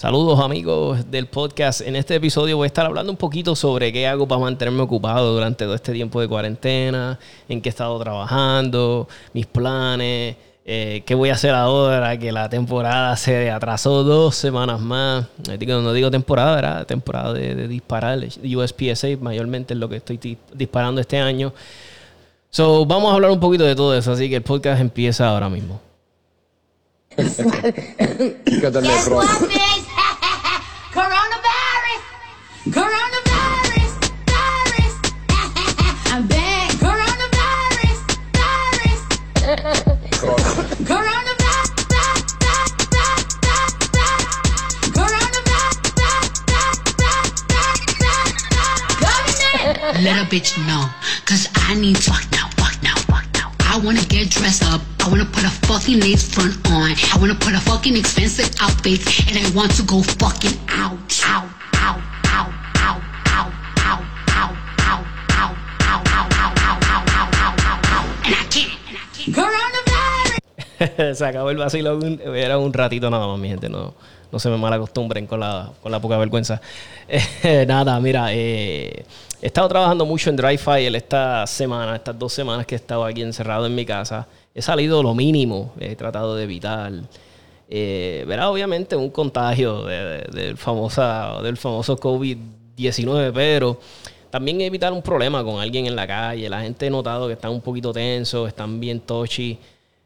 Saludos amigos del podcast. En este episodio voy a estar hablando un poquito sobre qué hago para mantenerme ocupado durante todo este tiempo de cuarentena, en qué he estado trabajando, mis planes, eh, qué voy a hacer ahora que la temporada se atrasó dos semanas más. No digo temporada, ¿verdad? Temporada de, disparar. USPSA mayormente es lo que estoy disparando este año. So, vamos a hablar un poquito de todo eso, así que el podcast empieza ahora mismo. Coronavirus! Coronavirus! Virus! I'm back! Coronavirus! Virus! Coronavirus! Virus, virus, virus, virus, virus. Coronavirus, virus, virus, virus, virus, virus. Let a bitch know, cause I need fuck now, fuck now, fuck now. I wanna get dressed up. I wanna put a fucking lace front on. I wanna put a fucking expensive outfit. And I want to go fucking out, out, out, se acabó el vacilo. Era un ratito nada más, mi gente. No, no se me malacostumbren con la, con la poca vergüenza. nada, mira, eh He estado trabajando mucho en Dry Fire esta semana, estas dos semanas que he estado aquí encerrado en mi casa. He salido lo mínimo, he tratado de evitar. Eh, verá, obviamente, un contagio del, famosa, del famoso COVID-19, pero también evitar un problema con alguien en la calle. La gente ha notado que están un poquito tensos, están bien touchy.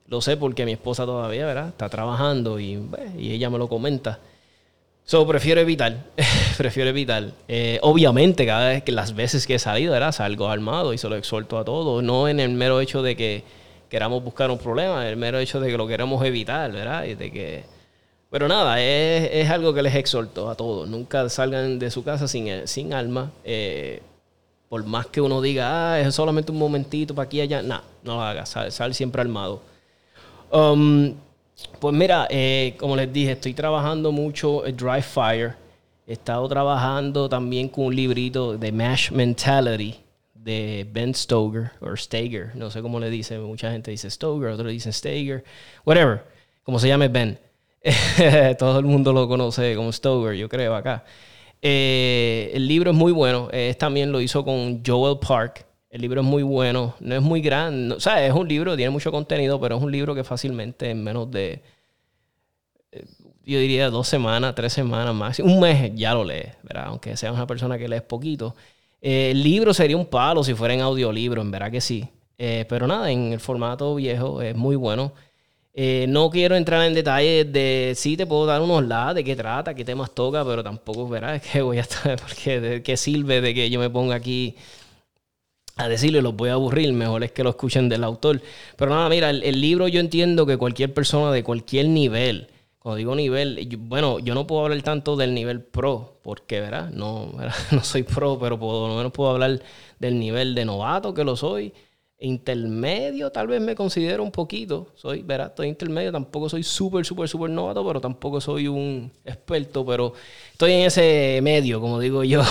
Lo sé porque mi esposa todavía, ¿verdad? Está trabajando y, y ella me lo comenta. So, prefiero evitar. prefiero evitar. Eh, obviamente, cada vez que las veces que he salido, ¿verdad? Salgo armado y se lo exhorto a todos. No en el mero hecho de que queramos buscar un problema, en el mero hecho de que lo queremos evitar, ¿verdad? Y de que. Pero nada, es, algo que les exhorto a todos. Nunca salgan de su casa sin, sin alma. Eh, por más que uno diga, ah, es solamente un momentito para aquí y allá. No, no lo hagas. Sal, sal siempre armado. Um, pues mira, eh, como les dije, estoy trabajando mucho en Dry Fire. He estado trabajando también con un librito de Mash Mentality de Ben Stoger, o Stager, no sé cómo le dice, mucha gente dice Stoger, otros dicen Stager, whatever, como se llame Ben. Todo el mundo lo conoce como Stoger, yo creo, acá. Eh, el libro es muy bueno, también lo hizo con Joel Park, el libro es muy bueno, no es muy grande, o sea, es un libro, tiene mucho contenido, pero es un libro que fácilmente en menos de, eh, yo diría dos semanas, tres semanas más, un mes ya lo lees, ¿verdad? Aunque seas una persona que lees poquito. Eh, el libro sería un palo si fuera en audiolibro, en verdad que sí. Eh, pero nada, en el formato viejo es muy bueno. no quiero entrar en detalles de sí te puedo dar unos lados de qué trata, qué temas toca, pero tampoco, ¿verdad? Es que voy a estar, porque de qué sirve de que yo me ponga aquí a decirle, los voy a aburrir, mejor es que lo escuchen del autor. Pero nada, mira, el, libro yo entiendo que cualquier persona de cualquier nivel, cuando digo nivel, bueno, yo no puedo hablar tanto del nivel pro, porque, ¿verdad? No, no soy pro, pero por lo menos puedo hablar del nivel de novato que lo soy. Intermedio, tal vez me considero un poquito. Soy, ¿verdad? Estoy intermedio, tampoco soy súper, súper, súper novato, pero tampoco soy un experto, pero estoy en ese medio, como digo yo.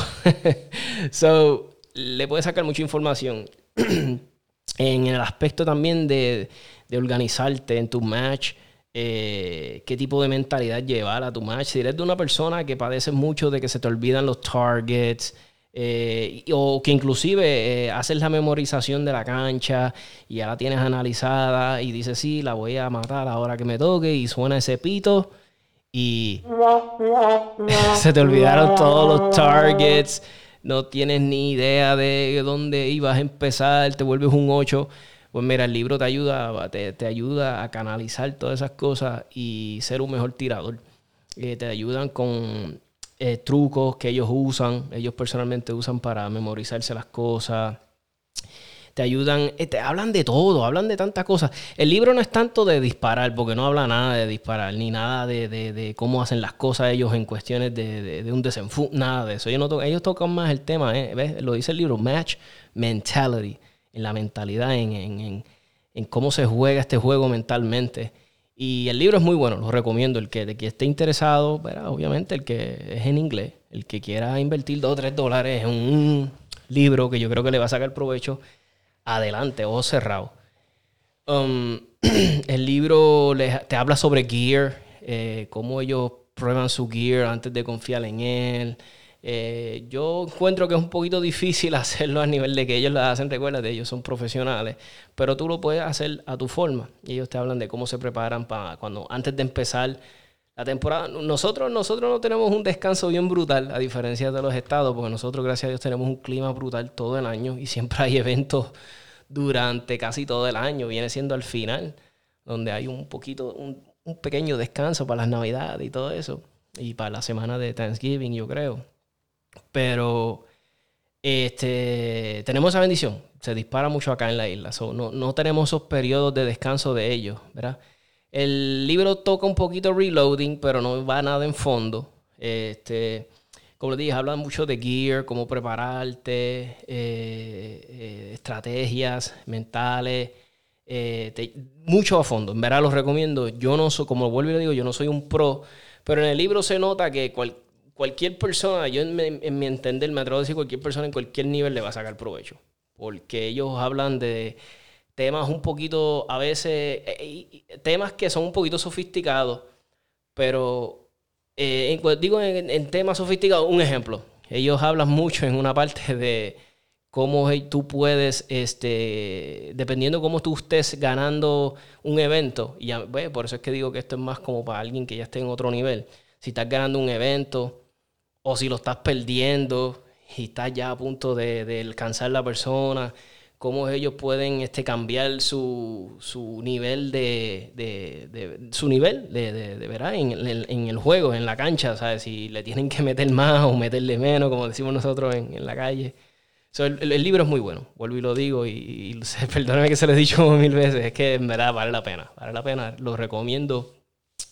so, le puedes sacar mucha información. en el aspecto también de, organizarte en tu match, eh, qué tipo de mentalidad llevar a tu match. Si eres de una persona que padece mucho de que se te olvidan los targets, eh, o que inclusive eh, haces la memorización de la cancha y ya la tienes analizada y dices, sí, la voy a matar ahora que me toque y suena ese pito y se te olvidaron todos los targets no tienes ni idea de dónde ibas a empezar, te vuelves un 8. Pues mira, el libro te ayuda, te, ayuda a canalizar todas esas cosas y ser un mejor tirador. Eh, te ayudan con eh, trucos que ellos usan, ellos personalmente usan para memorizarse las cosas te ayudan, eh, te hablan de todo, hablan de tantas cosas. El libro no es tanto de disparar, porque no habla nada de disparar, ni nada de, cómo hacen las cosas ellos en cuestiones de, un desenfú, nada de eso. Ellos, tocan más el tema, ¿eh? ¿Ves? lo dice el libro, Match Mentality, en la mentalidad, en, cómo se juega este juego mentalmente. Y el libro es muy bueno, lo recomiendo. El que, de que esté interesado, obviamente el que es en inglés, el que quiera invertir 2 o 3 dólares en un libro que yo creo que le va a sacar provecho adelante, ojos cerrados. Um, el libro te habla sobre gear, eh, cómo ellos prueban su gear antes de confiar en él. Eh, yo encuentro que es un poquito difícil hacerlo a nivel de que ellos lo hacen, recuerda, ellos son profesionales, pero tú lo puedes hacer a tu forma. Y ellos te hablan de cómo se preparan para cuando antes de empezar la temporada. Nosotros, nosotros no tenemos un descanso bien brutal, a diferencia de los estados, porque nosotros, gracias a Dios, tenemos un clima brutal todo el año y siempre hay eventos durante casi todo el año. Viene siendo al final, donde hay un poquito, un, pequeño descanso para las navidades y todo eso. Y para la semana de Thanksgiving, yo creo. Pero este, tenemos esa bendición. Se dispara mucho acá en la isla. no, no, tenemos esos periodos de descanso de ellos, ¿verdad? El libro toca un poquito reloading, pero no va nada en fondo. Este, como les dije, hablan mucho de gear, cómo prepararte, eh, eh, estrategias mentales, eh, mucho a fondo. En verdad los recomiendo. Yo no soy, como vuelvo y le digo, yo no soy un pro, pero en el libro se nota que cual, cualquier persona, yo en mi, entender me atrevo a decir cualquier persona en cualquier nivel le va a sacar provecho. Porque ellos hablan de temas un poquito, a veces, eh, temas que son un poquito sofisticados, pero eh, digo en, temas sofisticados, un ejemplo. Ellos hablan mucho en una parte de cómo tú puedes, este, dependiendo cómo tú estés ganando un evento, y ya, por eso es que digo que esto es más como para alguien que ya esté en otro nivel. Si estás ganando un evento, o si lo estás perdiendo y estás ya a punto de, alcanzar la persona, cómo ellos pueden este, cambiar su, su nivel de, de, su nivel de, de ¿verdad? En, en, el juego, en la cancha, ¿sabes? Si le tienen que meter más o meterle menos, como decimos nosotros en, en la calle. el, libro es muy bueno, vuelvo y lo digo, y, y que se lo he dicho mil veces, es que en verdad vale la pena, vale la pena, lo recomiendo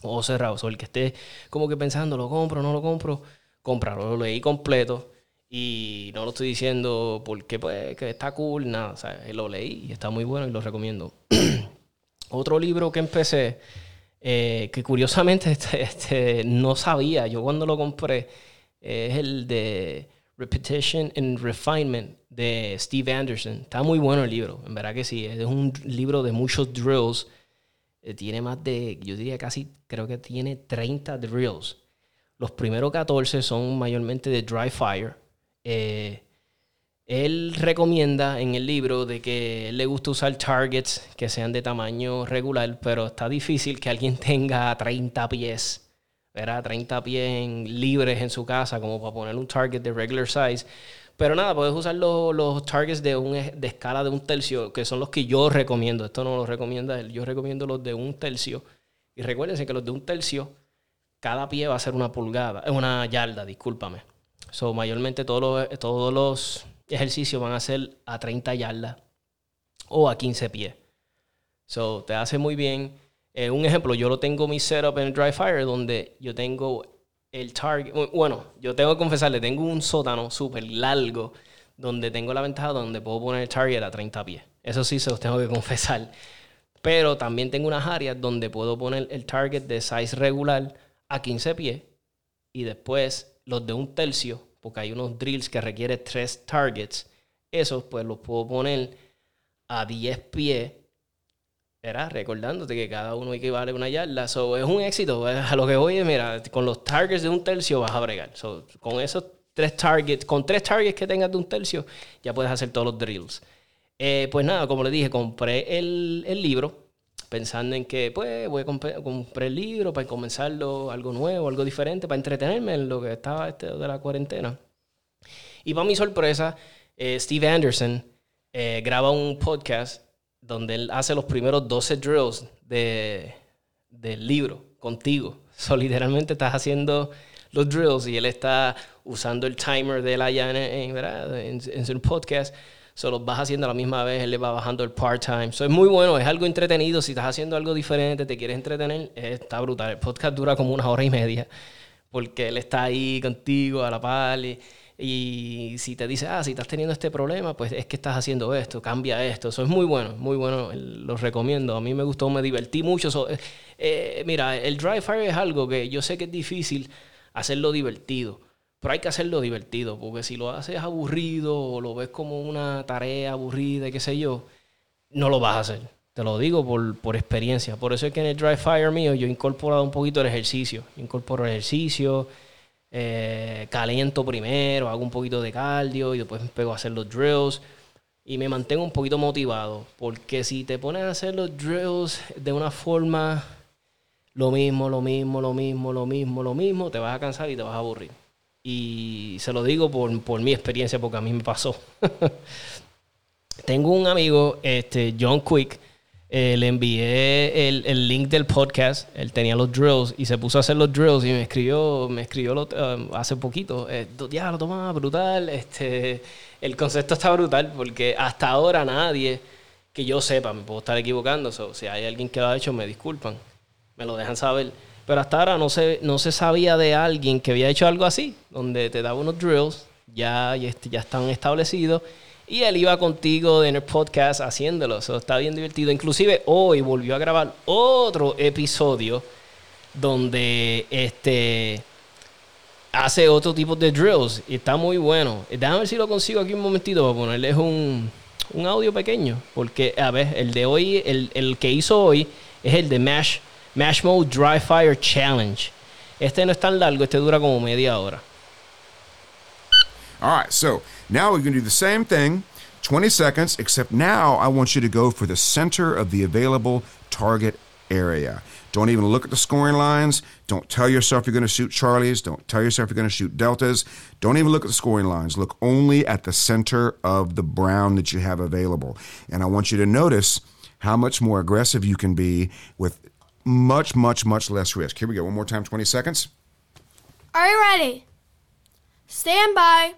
o cerrado, o el que esté como que pensando, lo compro, no lo compro, cómpralo. Lo leí completo y no lo estoy diciendo porque pues, que está cool, nada. O sea, lo leí y está muy bueno y lo recomiendo. Otro libro que empecé, eh, que curiosamente este, este, no sabía, yo cuando lo compré, es el de Repetition and Refinement de Steve Anderson. Está muy bueno el libro, en verdad que sí. Es un libro de muchos drills. Eh, tiene más de, yo diría casi, creo que tiene 30 drills. Los primeros 14 son mayormente de dry fire. Eh, él recomienda en el libro de que le gusta usar targets que sean de tamaño regular, pero está difícil que alguien tenga 30 pies, ¿verdad? 30 pies libres en su casa como para poner un target de regular size. Pero nada, puedes usar los, targets de, un, de escala de un tercio, que son los que yo recomiendo. Esto no lo recomienda él. Yo recomiendo los de un tercio. Y recuérdense que los de un tercio cada pie va a ser una pulgada, una yarda, discúlpame. So, mayormente todos los, todos los ejercicios van a ser a 30 yardas o a 15 pies. So, te hace muy bien. Eh, un ejemplo, yo lo tengo mi setup en el Dry Fire, donde yo tengo el target. Bueno, yo tengo que confesarle, tengo un sótano súper largo, donde tengo la ventaja donde puedo poner el target a 30 pies. Eso sí se los tengo que confesar. Pero también tengo unas áreas donde puedo poner el target de size regular a 15 pies y después los de un tercio, porque hay unos drills que requieren tres targets, esos pues los puedo poner a 10 pies, ¿verdad? Recordándote que cada uno equivale a una yarda. So, es un éxito. A lo que voy mira, con los targets de un tercio vas a bregar. con esos tres targets, con tres targets que tengas de un tercio, ya puedes hacer todos los drills. Eh, pues nada, como le dije, compré el, el libro pensando en que, pues, voy a comprar el libro para comenzarlo, algo nuevo, algo diferente, para entretenerme en lo que estaba este de la cuarentena. Y para mi sorpresa, eh, Steve Anderson eh, graba un podcast donde él hace los primeros 12 drills de, del libro contigo. So, literalmente estás haciendo los drills y él está usando el timer de allá en, en, en su podcast se los vas haciendo a la misma vez, él le va bajando el part-time. Eso es muy bueno, es algo entretenido. Si estás haciendo algo diferente, te quieres entretener, está brutal. El podcast dura como una hora y media, porque él está ahí contigo a la par. Y, si te dice, ah, si estás teniendo este problema, pues es que estás haciendo esto, cambia esto. Eso es muy bueno, muy bueno, lo recomiendo. A mí me gustó, me divertí mucho. Eh, eh, mira, el dry fire es algo que yo sé que es difícil hacerlo divertido pero hay que hacerlo divertido, porque si lo haces aburrido o lo ves como una tarea aburrida qué sé yo, no lo vas a hacer. Te lo digo por, por experiencia. Por eso es que en el dry fire mío yo he incorporado un poquito el ejercicio. Incorporo ejercicio, eh, caliento primero, hago un poquito de cardio y después me pego a hacer los drills. Y me mantengo un poquito motivado. Porque si te pones a hacer los drills de una forma lo mismo, lo mismo, lo mismo, lo mismo, lo mismo, te vas a cansar y te vas a aburrir. Y se lo digo por, por mi experiencia, porque a mí me pasó. Tengo un amigo, este, John Quick, eh, le envié el, link del podcast. Él tenía los drills y se puso a hacer los drills y me escribió, me escribió um, hace poquito. Eh, lo toma brutal. Este, el concepto está brutal porque hasta ahora nadie que yo sepa, me puedo estar equivocando. si hay alguien que lo ha hecho, me disculpan, me lo dejan saber. Pero hasta ahora no se, no se sabía de alguien que había hecho algo así, donde te daba unos drills, ya, ya están establecidos y él iba contigo en el podcast haciéndolo. Eso está bien divertido. Inclusive hoy volvió a grabar otro episodio donde este hace otro tipo de drills. Y está muy bueno. Déjame ver si lo consigo aquí un momentito para ponerles un, un audio pequeño. Porque, a ver, el de hoy, el, el que hizo hoy es el de Mash, Mash Mode Dry Fire Challenge. Este no es tan largo, este dura como media hora. All right, so now we're going to do the same thing, 20 seconds, except now I want you to go for the center of the available target area. Don't even look at the scoring lines. Don't tell yourself you're going to shoot Charlies. Don't tell yourself you're going to shoot Deltas. Don't even look at the scoring lines. Look only at the center of the brown that you have available. And I want you to notice how much more aggressive you can be with much, much, much less risk. Here we go. One more time, 20 seconds. Are you ready? Stand by.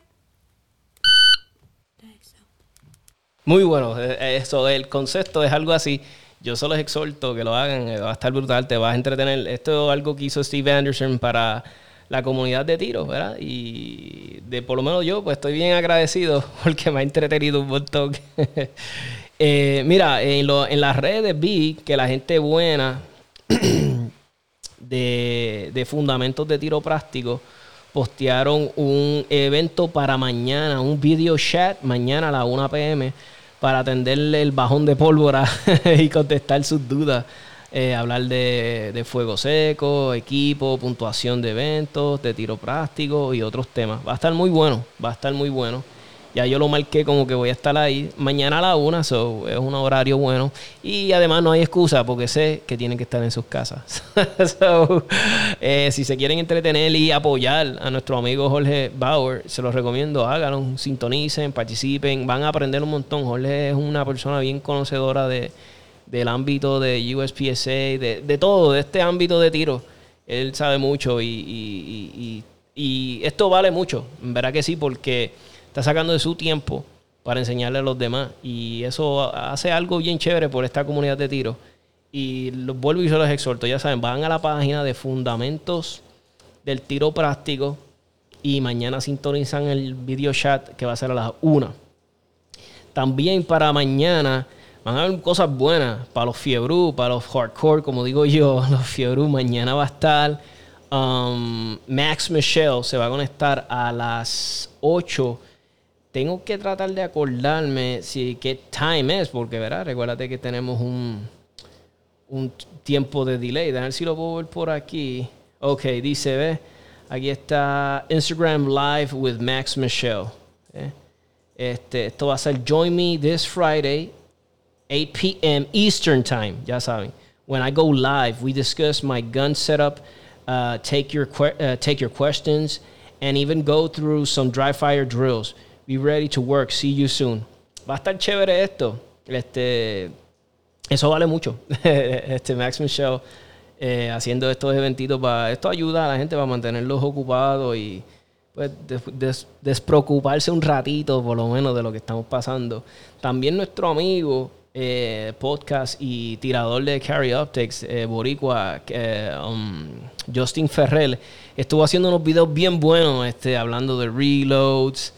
Muy bueno, eh, eh, eso, el concepto es algo así. Yo solo les exhorto que lo hagan, eh, va a estar brutal, te vas a entretener. Esto es algo que hizo Steve Anderson para la comunidad de tiros, ¿verdad? Y de por lo menos yo, pues estoy bien agradecido porque me ha entretenido un montón. mira, en, en las redes vi que la gente buena de, de fundamentos de tiro práctico postearon un evento para mañana, un video chat mañana a las 1 pm para atenderle el bajón de pólvora y contestar sus dudas. Eh, hablar de, de, fuego seco, equipo, puntuación de eventos, de tiro práctico y otros temas. Va a estar muy bueno, va a estar muy bueno. Ya yo lo marqué como que voy a estar ahí mañana a la una, so, es un horario bueno. Y además no hay excusa porque sé que tienen que estar en sus casas. Eh, si se quieren entretener y apoyar a nuestro amigo Jorge Bauer, se los recomiendo, háganlo, sintonicen, participen, van a aprender un montón. Jorge es una persona bien conocedora de, del ámbito de USPSA, de, de todo, de este ámbito de tiro. Él sabe mucho y, y, y, y esto vale mucho, en verdad que sí, porque está sacando de su tiempo para enseñarle a los demás. Y eso hace algo bien chévere por esta comunidad de tiro. Y los vuelvo y se los exhorto. Ya saben, van a la página de Fundamentos del Tiro Práctico. Y mañana sintonizan el video chat que va a ser a las 1. También para mañana van a haber cosas buenas para los fiebru, para los hardcore, como digo yo. Los fiebru mañana va a estar. Um, Max Michelle se va a conectar a las 8 tengo que tratar de acordarme si qué time es, porque verá, recuérdate que tenemos un, un tiempo de delay. A ver si lo puedo ver por aquí. Ok, dice, ve, aquí está Instagram Live with Max Michelle. ¿eh? Este, esto va a ser Join Me this Friday, 8 p.m. Eastern Time, ya saben. When I go live, we discuss my gun setup, uh, take, your uh, take your questions, and even go through some dry fire drills. Be ready to work. See you soon. Va a estar chévere esto. Este, eso vale mucho. este Max Michelle eh, haciendo estos eventitos para esto ayuda a la gente para mantenerlos ocupados y pues despreocuparse un ratito por lo menos de lo que estamos pasando. También nuestro amigo eh, podcast y tirador de Carry Optics, eh, Boricua, um, Justin Ferrell, estuvo haciendo unos videos bien buenos, este, hablando de reloads,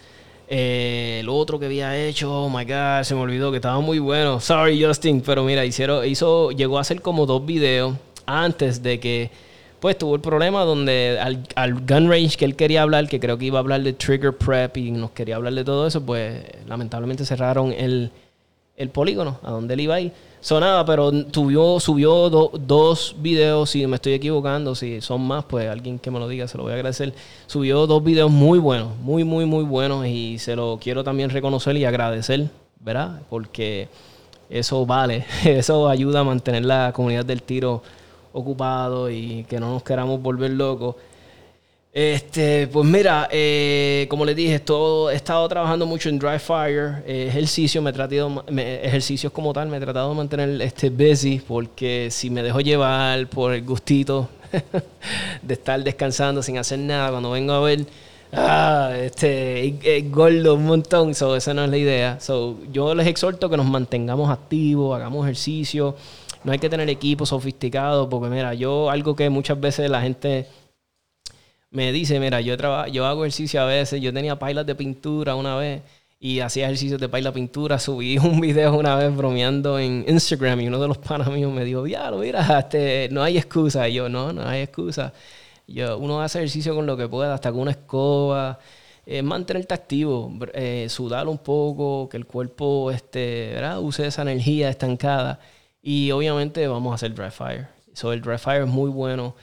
eh, el otro que había hecho, oh my god, se me olvidó que estaba muy bueno. Sorry, Justin, pero mira, hicieron, hizo, llegó a hacer como dos videos antes de que, pues tuvo el problema donde al, gun range que él quería hablar, que creo que iba a hablar de trigger prep y nos quería hablar de todo eso, pues lamentablemente cerraron el, el polígono, a donde él iba a. Sonaba, pero subió, subió dos videos, si me estoy equivocando, si son más, pues alguien que me lo diga, se lo voy a agradecer. Subió dos videos muy buenos, muy, muy, muy buenos y se lo quiero también reconocer y agradecer, ¿verdad? Porque eso vale, eso ayuda a mantener la comunidad del tiro ocupado y que no nos queramos volver locos. Este, pues mira, eh, como les dije, he estado trabajando mucho en dry fire, eh, ejercicio, me he tratado, ejercicios como tal, me he tratado de mantener este busy porque si me dejo llevar por el gustito de estar descansando sin hacer nada, cuando vengo a ver, ah, este, gordo un montón, so, esa no es la idea. So, yo les exhorto que nos mantengamos activos, hagamos ejercicio, no hay que tener equipo sofisticado, porque mira, yo algo que muchas veces la gente me dice, mira, yo, trabajo, yo hago ejercicio a veces, yo tenía pailas de pintura una vez y hacía ejercicios de paila pintura, subí un video una vez bromeando en Instagram y uno de los panas míos me dijo, diablo, mira, este, no hay excusa. Y yo, no, no hay excusa. Yo, uno hace ejercicio con lo que pueda, hasta con una escoba, eh, mantenerte activo, eh, sudar un poco, que el cuerpo este, ¿verdad? use esa energía estancada. Y obviamente vamos a hacer dry fire. So, el dry fire es muy bueno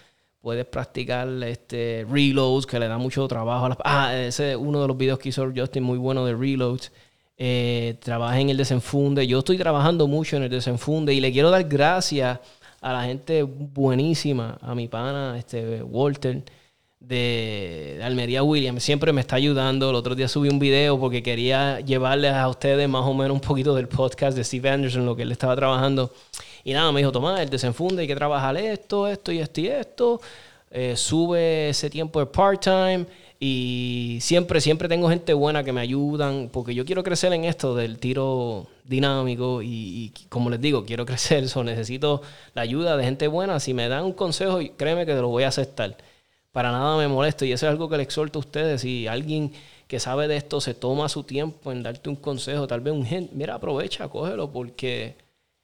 puedes practicar este reloads que le da mucho trabajo a las ah ese es uno de los videos que hizo Justin muy bueno de reloads. Eh, trabaja en el desenfunde. Yo estoy trabajando mucho en el desenfunde y le quiero dar gracias a la gente buenísima a mi pana este Walter de, Almería Williams. Siempre me está ayudando. El otro día subí un video porque quería llevarles a ustedes más o menos un poquito del podcast de Steve Anderson lo que él estaba trabajando y nada, me dijo, Tomás, el desenfunde, hay que trabajar esto, esto y esto y esto. Eh, sube ese tiempo de part-time y siempre, siempre tengo gente buena que me ayudan porque yo quiero crecer en esto del tiro dinámico y, como les digo, quiero crecer, eso necesito la ayuda de gente buena. Si me dan un consejo, créeme que te lo voy a aceptar. Para nada me molesto y eso es algo que le exhorto a ustedes. Si alguien que sabe de esto se toma su tiempo en darte un consejo, tal vez un gente, mira, aprovecha, cógelo porque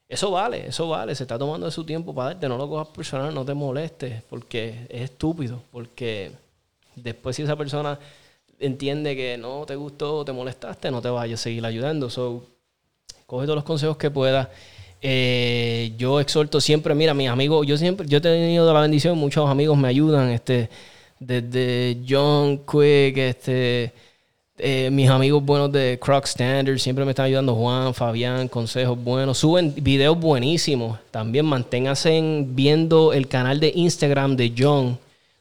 eso vale, eso vale. Se está tomando de su tiempo para darte. No lo cojas personal, no te molestes, porque es estúpido. Porque después, si esa persona entiende que no te gustó, te molestaste, no te vayas a seguir ayudando. So, coge todos los consejos que puedas. Eh, yo exhorto siempre, mira, mis amigos, yo siempre, yo he tenido la bendición, muchos amigos me ayudan, este, desde John Quick, este eh, mis amigos buenos de Croc Standard siempre me están ayudando. Juan, Fabián, consejos buenos. Suben videos buenísimos. También manténganse viendo el canal de Instagram de John,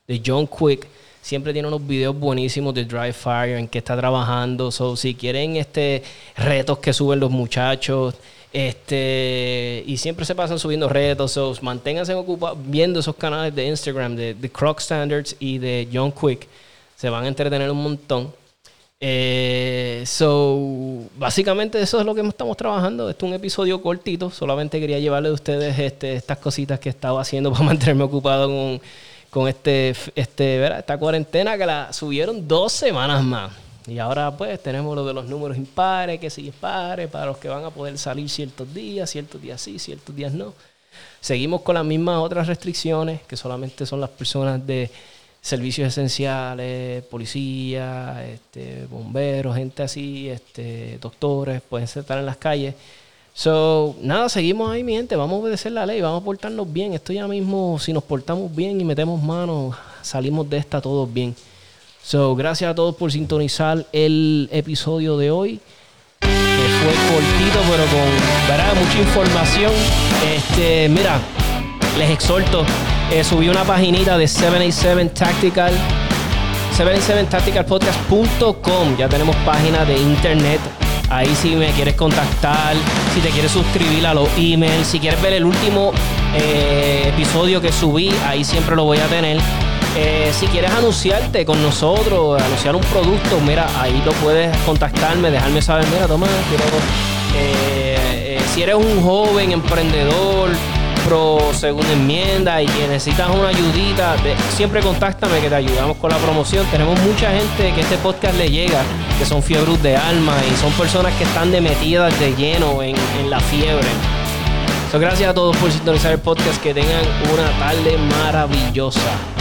de John Quick. Siempre tiene unos videos buenísimos de Dry Fire, en que está trabajando. So, si quieren este retos que suben los muchachos, este, y siempre se pasan subiendo retos. So, manténganse ocupados viendo esos canales de Instagram de, de Croc Standards y de John Quick. Se van a entretener un montón. Eh, so, básicamente eso es lo que estamos trabajando. Este es un episodio cortito. Solamente quería llevarle a ustedes este, estas cositas que he estado haciendo para mantenerme ocupado con, con este, este, esta cuarentena que la subieron dos semanas más. Y ahora pues tenemos lo de los números impares, que si impares, para los que van a poder salir ciertos días, ciertos días sí, ciertos días no. Seguimos con las mismas otras restricciones, que solamente son las personas de servicios esenciales, policía, este, bomberos, gente así, este, doctores, pueden estar en las calles. So, nada, seguimos ahí, mi gente, vamos a obedecer la ley, vamos a portarnos bien. Esto ya mismo, si nos portamos bien y metemos manos, salimos de esta todos bien. So, gracias a todos por sintonizar el episodio de hoy. Fue cortito, pero con mucha información. Este, mira, les exhorto eh, subí una paginita de 787 Tactical. 787tacticalpodcast.com. Ya tenemos página de internet. Ahí si me quieres contactar, si te quieres suscribir a los emails, si quieres ver el último eh, episodio que subí, ahí siempre lo voy a tener. Eh, si quieres anunciarte con nosotros, anunciar un producto, mira, ahí lo puedes contactarme, dejarme saber, mira, toma, si eres un joven emprendedor, segunda enmienda y que necesitas una ayudita, siempre contáctame que te ayudamos con la promoción. Tenemos mucha gente que este podcast le llega, que son fiebres de alma y son personas que están de metidas de lleno en, la fiebre. So, gracias a todos por sintonizar el podcast. Que tengan una tarde maravillosa.